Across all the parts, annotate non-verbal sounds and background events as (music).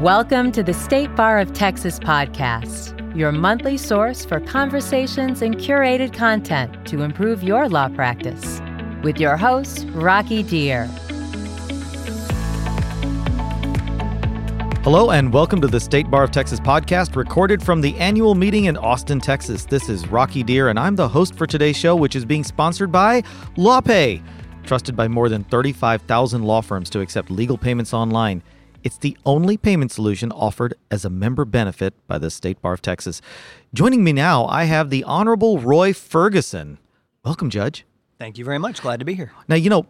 Welcome to the State Bar of Texas podcast, your monthly source for conversations and curated content to improve your law practice. With your host, Rocky Dhir. Hello, and welcome to the State Bar of Texas podcast, recorded from the annual meeting in Austin, Texas. This is Rocky Dhir, and I'm the host for today's show, which is being sponsored by LawPay, trusted by more than 35,000 law firms to accept legal payments online. It's the only payment solution offered as a member benefit by the State Bar of Texas. Joining me now, I have the Honorable Roy Ferguson. Welcome, Judge. Thank you very much. Glad to be here. Now, you know,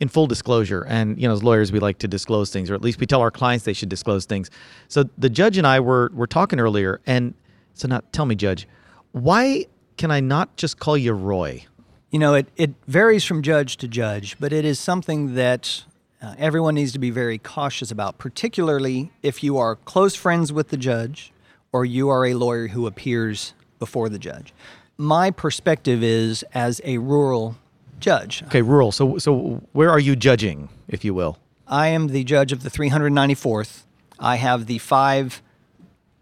in full disclosure, and you know, as lawyers, we like to disclose things, or at least we tell our clients they should disclose things. So the judge and I were were talking earlier, and so now tell me, Judge, why can I not just call you Roy? You know, it, it varies from judge to judge, but it is something that uh, everyone needs to be very cautious about, particularly if you are close friends with the judge or you are a lawyer who appears before the judge. My perspective is as a rural judge. Okay, rural. So so where are you judging, if you will? I am the judge of the 394th. I have the five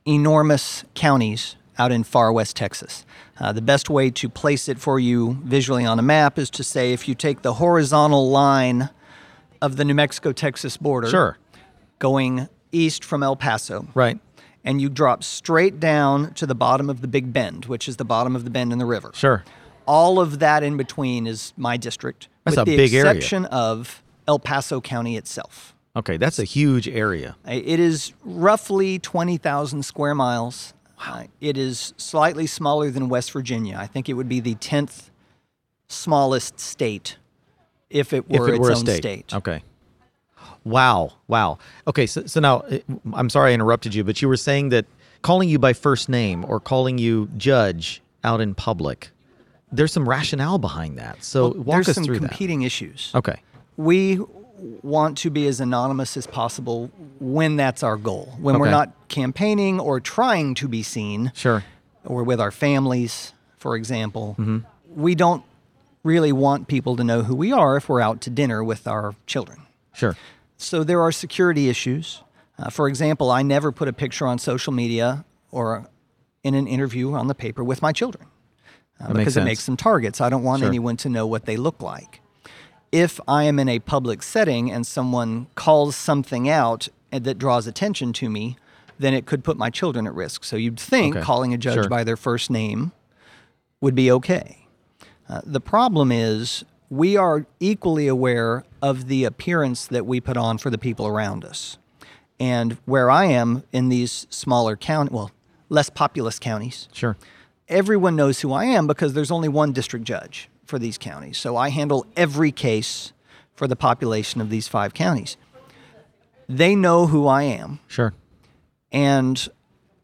enormous counties out in far west Texas. Uh, the best way to place it for you visually on a map is to say if you take the horizontal line of the New Mexico Texas border, Sure. going east from El Paso, Right. and you drop straight down to the bottom of the Big Bend, which is the bottom of the bend in the river. Sure. All of that in between is my district, That's with a the big area. exception of El Paso County itself. Okay, that's a huge area. It is roughly 20,000 square miles. Uh, it is slightly smaller than West Virginia. I think it would be the 10th smallest state if it were if it its were a own state. state. Okay. Wow. Wow. Okay. So, so now, eh, I'm sorry I interrupted you, but you were saying that calling you by first name or calling you judge out in public, there's some rationale behind that. So walk us through that. There's some competing issues. Okay. We want to be as anonymous as possible when that's our goal. When we're not campaigning or trying to be seen, Sure. or with our families, for example, Mm-hmm. we don't really want people to know who we are if we're out to dinner with our children. Sure. So there are security issues. Uh, for example, I never put a picture on social media or in an interview on the paper with my children uh, That makes because it makes them targets. I don't want Sure. anyone to know what they look like. If I am in a public setting and someone calls something out that draws attention to me, then it could put my children at risk. So you'd think Okay. calling a judge Sure. by their first name would be okay. Uh, the problem is we are equally aware of the appearance that we put on for the people around us. And where I am in these smaller county, well, less populous counties, Sure. everyone knows who I am because there's only one district judge for these counties. So I handle every case for the population of these five counties. They know who I am. Sure. And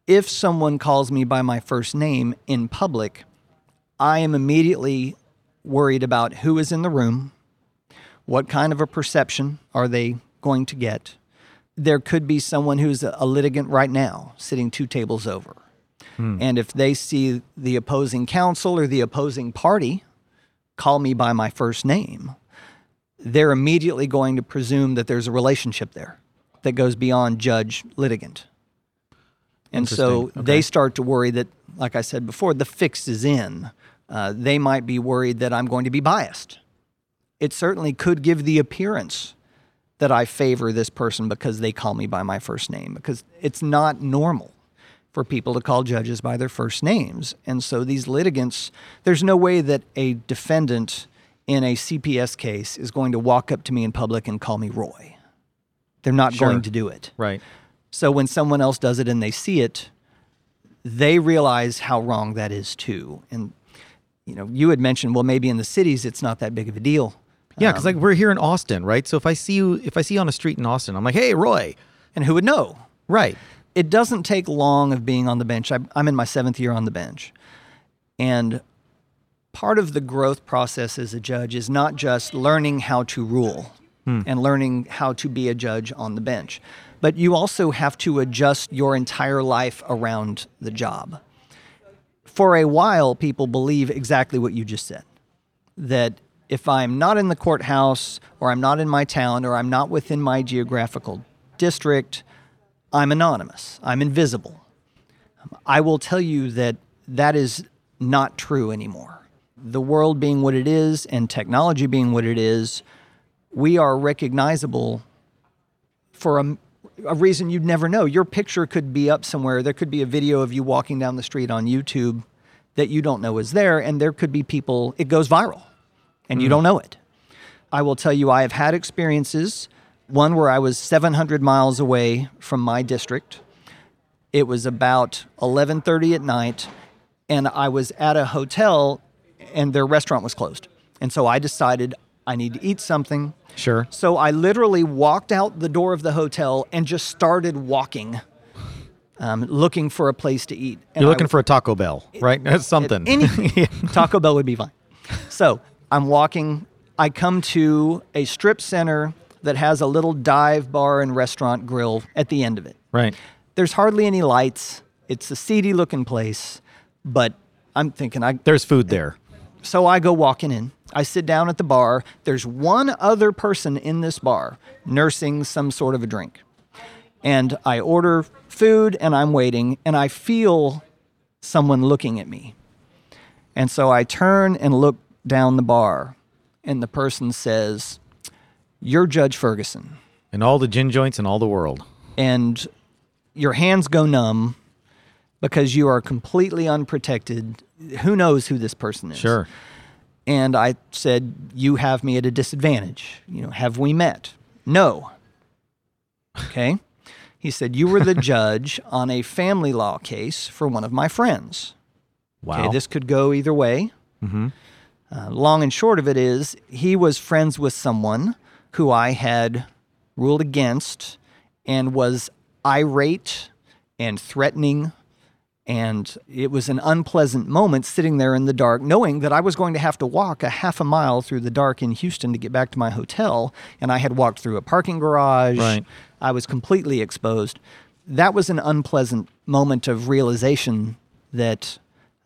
if someone calls me by my first name in public, I am immediately worried about who is in the room, what kind of a perception are they going to get. There could be someone who's a litigant right now sitting two tables over. Hmm. And if they see the opposing counsel or the opposing party call me by my first name, they're immediately going to presume that there's a relationship there that goes beyond judge litigant. And so Interesting. they start to worry that, like I said before, the fix is in. Uh, they might be worried that I'm going to be biased. It certainly could give the appearance that I favor this person because they call me by my first name, because it's not normal for people to call judges by their first names. And so these litigants, there's no way that a defendant in a CPS case is going to walk up to me in public and call me Roy. They're not Sure. going to do it. Right. So when someone else does it and they see it, they realize how wrong that is too. And you know, you had mentioned, well, maybe in the cities it's not that big of a deal. Yeah, because like um, we're here in Austin, right? So if I see you, if I see you on a street in Austin, I'm like, hey, Roy. And who would know? Right. It doesn't take long of being on the bench. I'm I'm in my seventh year on the bench. And part of the growth process as a judge is not just learning how to rule hmm. and learning how to be a judge on the bench, but you also have to adjust your entire life around the job. For a while, people believe exactly what you just said that if I'm not in the courthouse or I'm not in my town or I'm not within my geographical district, I'm anonymous, I'm invisible. I will tell you that that is not true anymore. The world being what it is and technology being what it is, we are recognizable for a, a reason you'd never know. Your picture could be up somewhere. There could be a video of you walking down the street on YouTube that you don't know is there, and there could be people, it goes viral and you don't mm. know it. I will tell you, I have had experiences. One where I was 700 miles away from my district. It was about 11:30 at night, and I was at a hotel, and their restaurant was closed. And so I decided I need to eat something. Sure. So I literally walked out the door of the hotel and just started walking, um, looking for a place to eat. And You're I- looking for a Taco Bell, right? (laughs) That's something. anything. (laughs) (laughs) Taco Bell would be fine. So I'm walking. I come to a strip center that has a little dive bar and restaurant grill at the end of it. right. There's hardly any lights. It's a seedy looking place, but I'm thinking I There's food there. so I go walking in. I sit down at the bar. There's one other person in this bar nursing some sort of a drink. And I order food and I'm waiting and I feel someone looking at me. And so I turn and look down the bar and the person says, You're Judge Ferguson. And all the gin joints in all the world. And your hands go numb because you are completely unprotected. Who knows who this person is? Sure. And I said, You have me at a disadvantage. You know, have we met? No. (laughs) Okay. He said, You were the (laughs) judge on a family law case for one of my friends. Wow. Okay, this could go either way. mm-hmm. Uh, long and short of it is, he was friends with someone who I had ruled against and was irate and threatening. And it was an unpleasant moment sitting there in the dark, knowing that I was going to have to walk a half a mile through the dark in Houston to get back to my hotel. And I had walked through a parking garage. Right. I was completely exposed. That was an unpleasant moment of realization that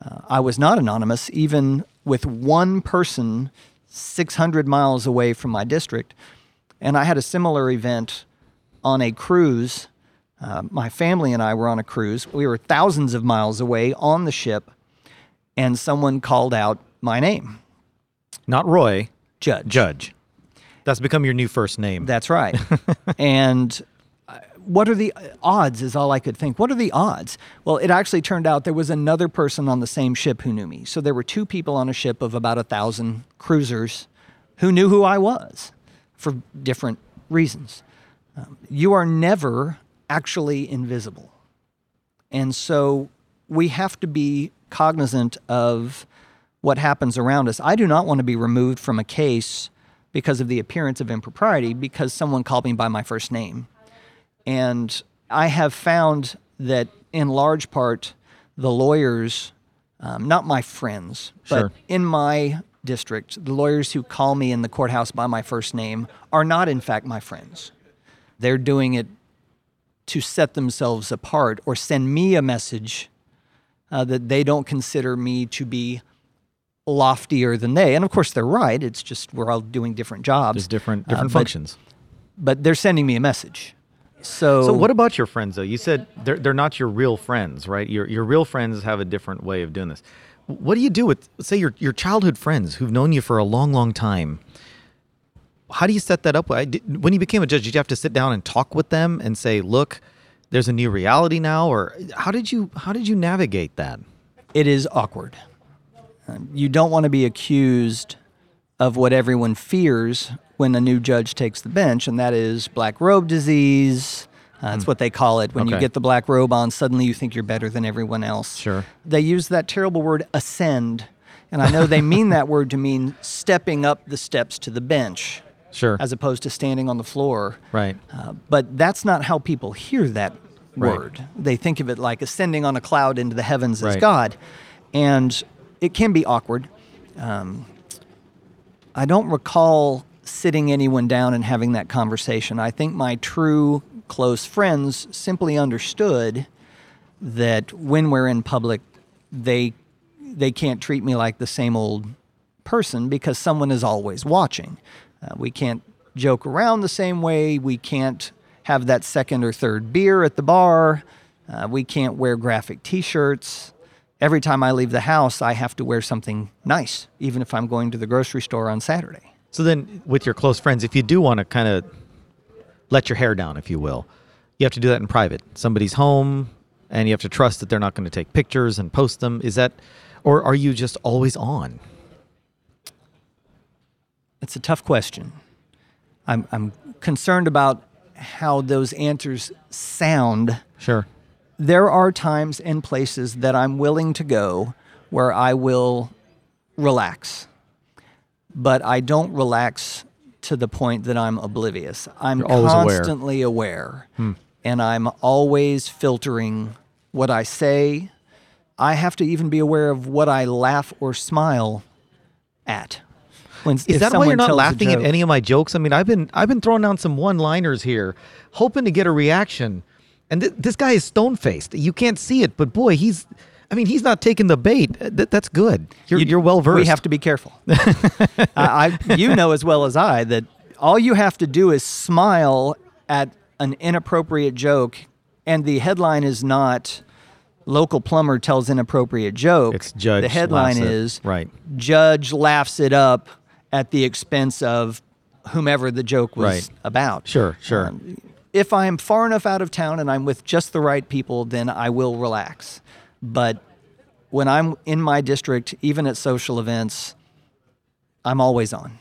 uh, I was not anonymous, even with one person 600 miles away from my district. And I had a similar event on a cruise. Uh, my family and I were on a cruise. We were thousands of miles away on the ship, and someone called out my name, Not Roy, Judge. Judge. That's become your new first name. That's right. (laughs) and uh, what are the odds is all I could think. What are the odds? Well, it actually turned out there was another person on the same ship who knew me. So there were two people on a ship of about a thousand cruisers who knew who I was for different reasons. Um, you are never actually invisible. And so we have to be cognizant of what happens around us. I do not want to be removed from a case because of the appearance of impropriety because someone called me by my first name. And I have found that in large part, the lawyers, um, not my friends, Sure. but in my district, the lawyers who call me in the courthouse by my first name are not, in fact, my friends. They're doing it to set themselves apart or send me a message uh, that they don't consider me to be loftier than they. And of course, they're right. It's just we're all doing different jobs. There's different Uh, different but- functions. But they're sending me a message. So, So what about your friends though? You said they're they're not your real friends, right? Your your real friends have a different way of doing this. What do you do with say your your childhood friends who've known you for a long long time? How do you set that up? When you became a judge, did you have to sit down and talk with them and say, "Look, there's a new reality now," or how did you how did you navigate that? it is awkward. Um, you don't want to be accused of what everyone fears when a new judge takes the bench, and that is black robe disease. Uh, that's what they call it. When you get the black robe on, suddenly you think you're better than everyone else. Sure. They use that terrible word ascend. And I know they mean that word to mean stepping up the steps to the bench Sure. as opposed to standing on the floor. right. Uh, but that's not how people hear that Right. word. They think of it like ascending on a cloud into the heavens as God. And it can be awkward. Um, I don't recall sitting anyone down and having that conversation. I think my true close friends simply understood that when we're in public, they they can't treat me like the same old person because someone is always watching. Uh, we can't joke around the same way. We can't have that second or third beer at the bar. Uh, we can't wear graphic t shirts. Every time I leave the house, I have to wear something nice, even if I'm going to the grocery store on Saturday. So then, with your close friends, if you do want to kind of let your hair down, if you will, you have to do that in private. Somebody's home, and you have to trust that they're not going to take pictures and post them. Is that, or are you just always on? It's a tough question. I'm, I'm concerned about how those answers sound. Sure. There are times and places that I'm willing to go where I will relax, but I don't relax to the point that I'm oblivious. I'm always aware. constantly aware, hmm. and I'm always filtering what I say. I have to even be aware of what I laugh or smile at. When, Is that why you're not laughing at any of my jokes? I mean, I've been I've been throwing down some one-liners here, hoping to get a reaction, and th- this guy is stone-faced. You can't see it, but boy, he's. I mean, he's not taking the bait. Uh, Th- that's good. You're, you, are well versed. We have to be careful. (laughs) I, I, you know as well as I that all you have to do is smile at an inappropriate joke, and the headline is not "Local plumber tells inappropriate joke." It's judge The headline is right. Judge laughs it up at the expense of whomever the joke was Right. about. Sure, sure. Um, if I'm far enough out of town and I'm with just the right people, then I will relax. But when I'm in my district, even at social events, I'm always on.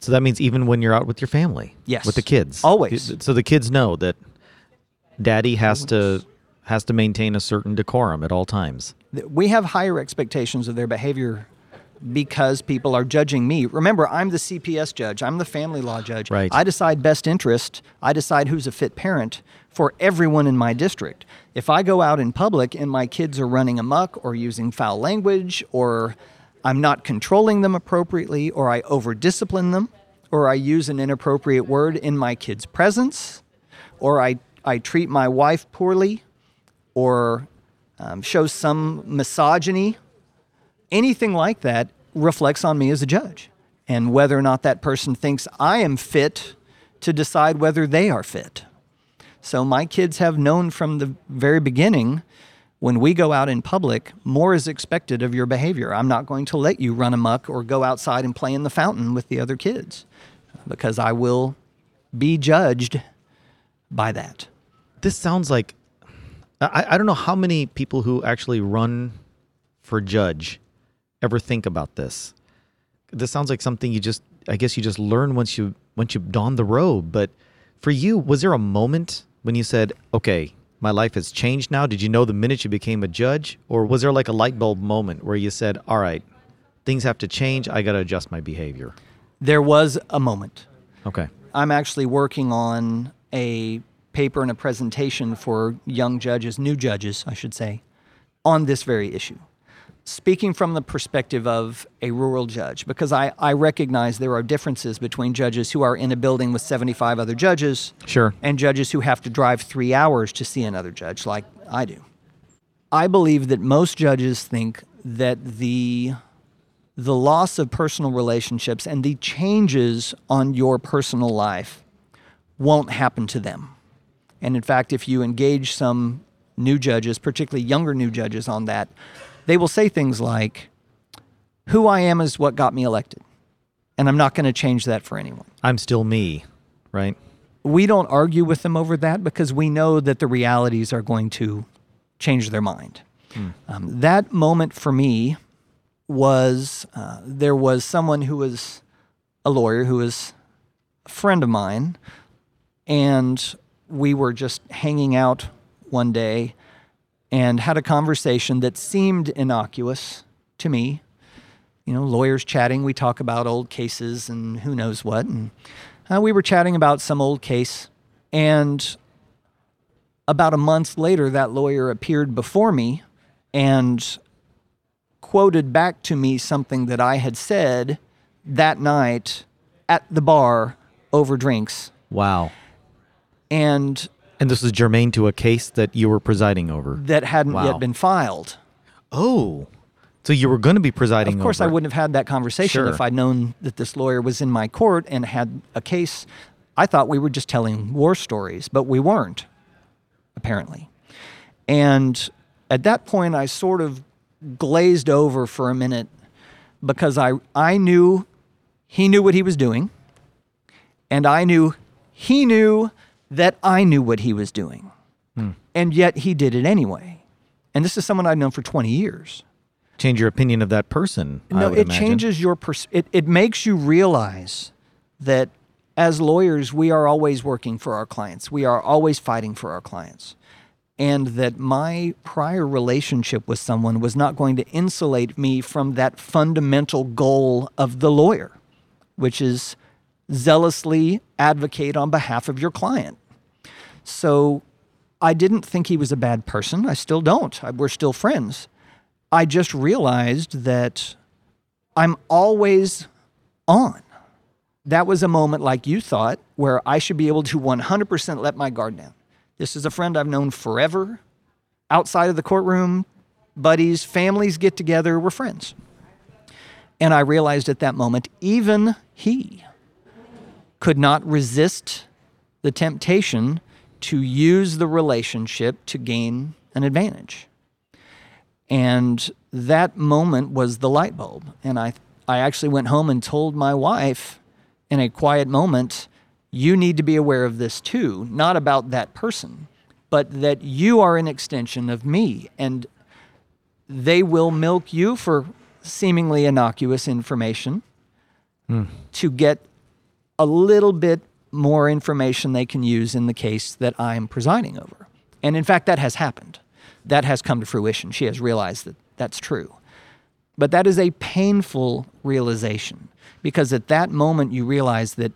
So that means even when you're out with your family, Yes. with the kids, Always. So the kids know that daddy has to has to maintain a certain decorum at all times. We have higher expectations of their behavior because people are judging me. Remember, I'm the CPS judge, I'm the family law judge. Right. I decide best interest, I decide who's a fit parent for everyone in my district. If I go out in public and my kids are running amok or using foul language or I'm not controlling them appropriately or I over discipline them or I use an inappropriate word in my kids' presence or I, I treat my wife poorly or um, show some misogyny anything like that reflects on me as a judge and whether or not that person thinks I am fit to decide whether they are fit. So my kids have known from the very beginning when we go out in public, more is expected of your behavior. I'm not going to let you run amok or go outside and play in the fountain with the other kids because I will be judged by that. This sounds like I, I don't know how many people who actually run for judge ever think about this. This sounds like something you just I guess you just learn once you once you don the robe. But for you, was there a moment when you said, "Okay, my life has changed now"? Did you know the minute you became a judge, or was there like a light bulb moment where you said, "All right, things have to change. I got to adjust my behavior"? There was a moment. Okay. I'm actually working on a paper and a presentation for young judges, new judges, I should say, on this very issue. Speaking from the perspective of a rural judge, because I, I recognize there are differences between judges who are in a building with 75 other judges Sure. and judges who have to drive three hours to see another judge, like I do. I believe that most judges think that the the loss of personal relationships and the changes on your personal life won't happen to them. And in fact, if you engage some new judges, particularly younger new judges, on that, they will say things like, Who I am is what got me elected. And I'm not going to change that for anyone I'm still me, right? we don't argue with them over that because we know that the realities are going to change their mind. Um, that moment for me was uh, there was someone who was a lawyer who was a friend of mine, and we were just hanging out one day and had a conversation that seemed innocuous to me. You know, lawyers chatting, we talk about old cases and who knows what. And uh, we were chatting about some old case, and about a month later, that lawyer appeared before me and quoted back to me something that I had said that night at the bar over drinks. Wow. And And this was germane to a case that you were presiding over. that hadn't Wow. yet been filed. Oh, so you were going to be presiding Of course, I over it. wouldn't have had that conversation Sure. if I'd known that this lawyer was in my court and had a case. I thought we were just telling war stories, but we weren't, apparently. And at that point, I sort of glazed over for a minute because I, I knew he knew what he was doing, and I knew he knew that I knew what he was doing. Hmm. And yet he did it anyway. And this is someone I've known for 20 years. Change your opinion of that person. I No, it imagine. changes your pers- it, it makes you realize that as lawyers we are always working for our clients. We are always fighting for our clients. And that my prior relationship with someone was not going to insulate me from that fundamental goal of the lawyer, which is zealously advocate on behalf of your client. So I didn't think he was a bad person. I still don't. We're still friends. I just realized that I'm always on. That was a moment like you thought where I should be able to 100% let my guard down. This is a friend I've known forever. Outside of the courtroom, buddies, families get together, we're friends. And I realized at that moment, even he could not resist the temptation to use the relationship to gain an advantage. And that moment was the light bulb. And I, I actually went home and told my wife in a quiet moment, you need to be aware of this too, not about that person, but that you are an extension of me. And they will milk you for seemingly innocuous information hmm. to get a little bit more information they can use in the case that I'm presiding over. And in fact, that has happened. That has come to fruition. She has realized that that's true. But that is a painful realization because at that moment you realize that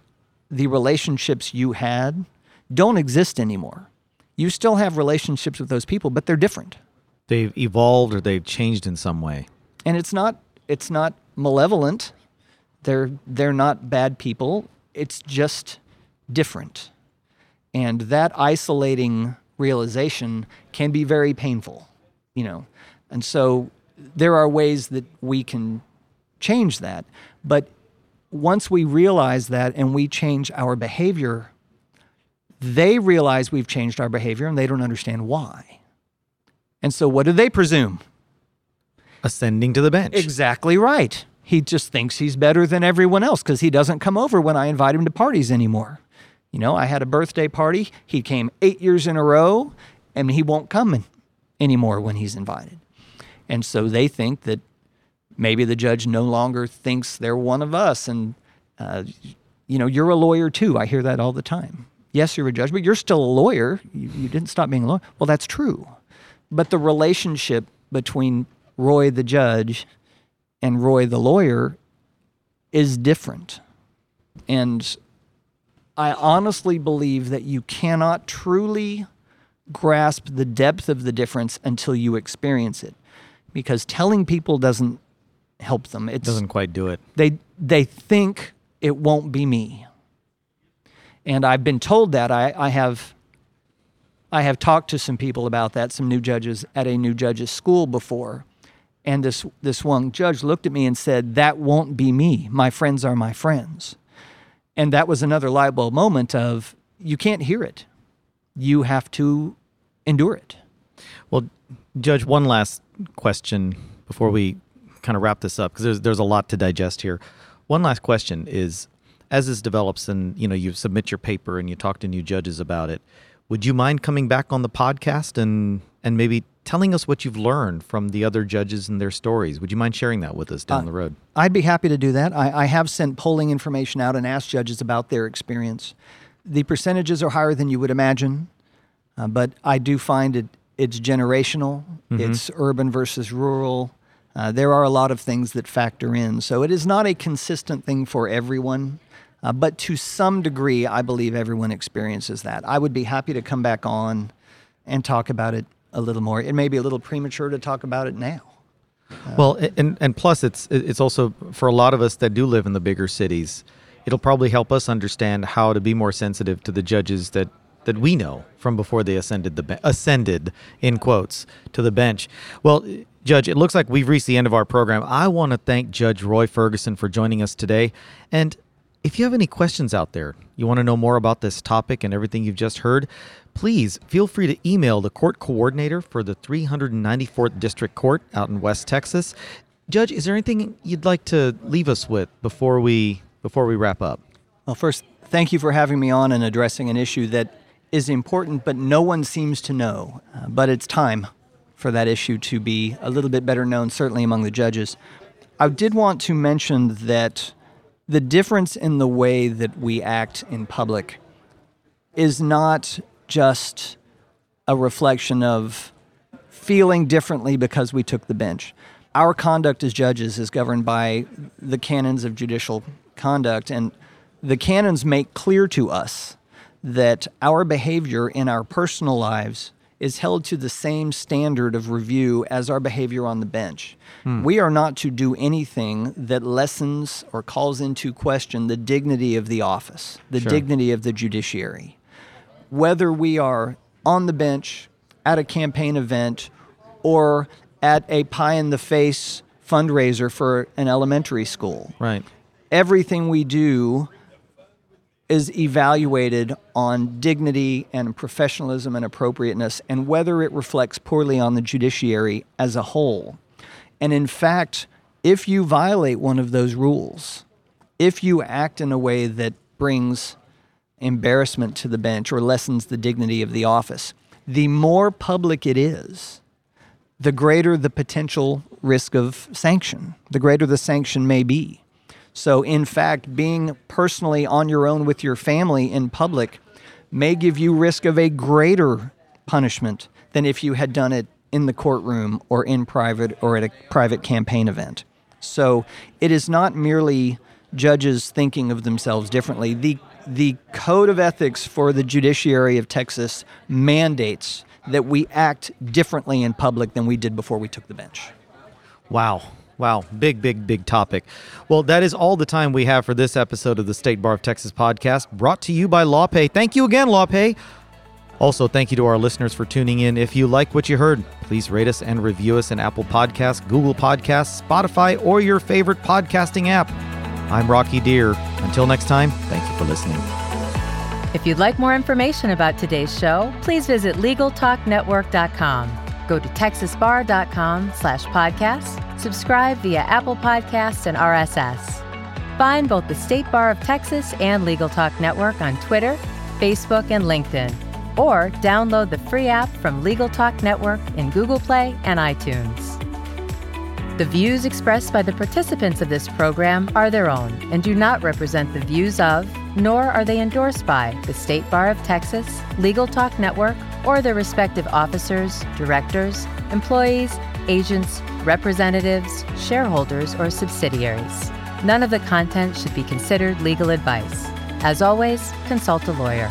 the relationships you had don't exist anymore. You still have relationships with those people, but they're different. They've evolved or they've changed in some way. And it's not it's not malevolent. They're they're not bad people. It's just different. And that isolating realization can be very painful, you know. And so there are ways that we can change that. But once we realize that and we change our behavior, they realize we've changed our behavior and they don't understand why. And so what do they presume? Ascending to the bench. Exactly right. He just thinks he's better than everyone else because he doesn't come over when I invite him to parties anymore. You know, I had a birthday party. He came eight years in a row, and he won't come in- anymore when he's invited. And so they think that maybe the judge no longer thinks they're one of us. And, uh, you know, you're a lawyer too. I hear that all the time. Yes, you're a judge, but you're still a lawyer. You, you didn't stop being a lawyer. Well, that's true. But the relationship between Roy the judge and Roy the lawyer is different. And I honestly believe that you cannot truly grasp the depth of the difference until you experience it. Because telling people doesn't help them. It Doesn't quite do it. they they think it won't be me. And I've been told that. I, I have I have talked to some people about that, some new judges at a new judges school before. And this this one judge looked at me and said, That won't be me. My friends are my friends. And that was another light bulb moment of you can't hear it. You have to endure it. Well, Judge, one last question before we kind of wrap this up because there's there's a lot to digest here. One last question is, as this develops and you know you submit your paper and you talk to new judges about it, would you mind coming back on the podcast and and maybe telling us what you've learned from the other judges and their stories? Would you mind sharing that with us down the road? I'd be happy to do that. I, I have sent polling information out and asked judges about their experience. The percentages are higher than you would imagine, uh, but I do find it it's generational. It's urban versus rural. Uh, there are a lot of things that factor in, so it is not a consistent thing for everyone. Uh, but to some degree, I believe everyone experiences that. I would be happy to come back on and talk about it a little more. It may be a little premature to talk about it now. Uh, well, and and plus, it's it's also for a lot of us that do live in the bigger cities. It'll probably help us understand how to be more sensitive to the judges that that we know from before they ascended the be- ascended in quotes to the bench. Well, Judge, it looks like we've reached the end of our program. I want to thank Judge Roy Ferguson for joining us today, and If you have any questions out there, you want to know more about this topic and everything you've just heard, please feel free to email the court coordinator for the 394th District Court out in West Texas. Judge, is there anything you'd like to leave us with before we before we wrap up? Well, first, thank you for having me on and addressing an issue that is important, but no one seems to know. Uh, but it's time for that issue to be a little bit better known, certainly among the judges. I did want to mention that the difference in the way that we act in public is not just a reflection of feeling differently because we took the bench. Our conduct as judges is governed by the canons of judicial conduct, and the canons make clear to us that our behavior in our personal lives is held to the same standard of review as our behavior on the bench. Hmm. We are not to do anything that lessens or calls into question the dignity of the office, the sure. dignity of the judiciary. Whether we are on the bench, at a campaign event, or at a pie in the face fundraiser for an elementary school. Right. Everything we do is evaluated on dignity and professionalism and appropriateness and whether it reflects poorly on the judiciary as a whole. And in fact, if you violate one of those rules, if you act in a way that brings embarrassment to the bench or lessens the dignity of the office, the more public it is, the greater the potential risk of sanction, the greater the sanction may be. So, in fact, being personally on your own with your family in public may give you risk of a greater punishment than if you had done it in the courtroom or in private or at a private campaign event. So, it is not merely judges thinking of themselves differently. The the code of ethics for the judiciary of Texas mandates that we act differently in public than we did before we took the bench. Wow. Wow, big, big, big topic. Well, that is all the time we have for this episode of the State Bar of Texas podcast, brought to you by LawPay. Thank you again, LawPay. Also, thank you to our listeners for tuning in. If you like what you heard, please rate us and review us in Apple Podcasts, Google Podcasts, Spotify, or your favorite podcasting app. I'm Rocky Dhir. Until next time, thank you for listening. If you'd like more information about today's show, please visit LegalTalkNetwork.com. Go to texasbar.com slash podcasts, subscribe via Apple Podcasts and RSS. Find both the State Bar of Texas and Legal Talk Network on Twitter, Facebook, and LinkedIn. Or download the free app from Legal Talk Network in Google Play and iTunes. The views expressed by the participants of this program are their own and do not represent the views of, nor are they endorsed by, the State Bar of Texas, Legal Talk Network, or their respective officers, directors, employees, agents, representatives, shareholders, or subsidiaries. None of the content should be considered legal advice. As always, consult a lawyer.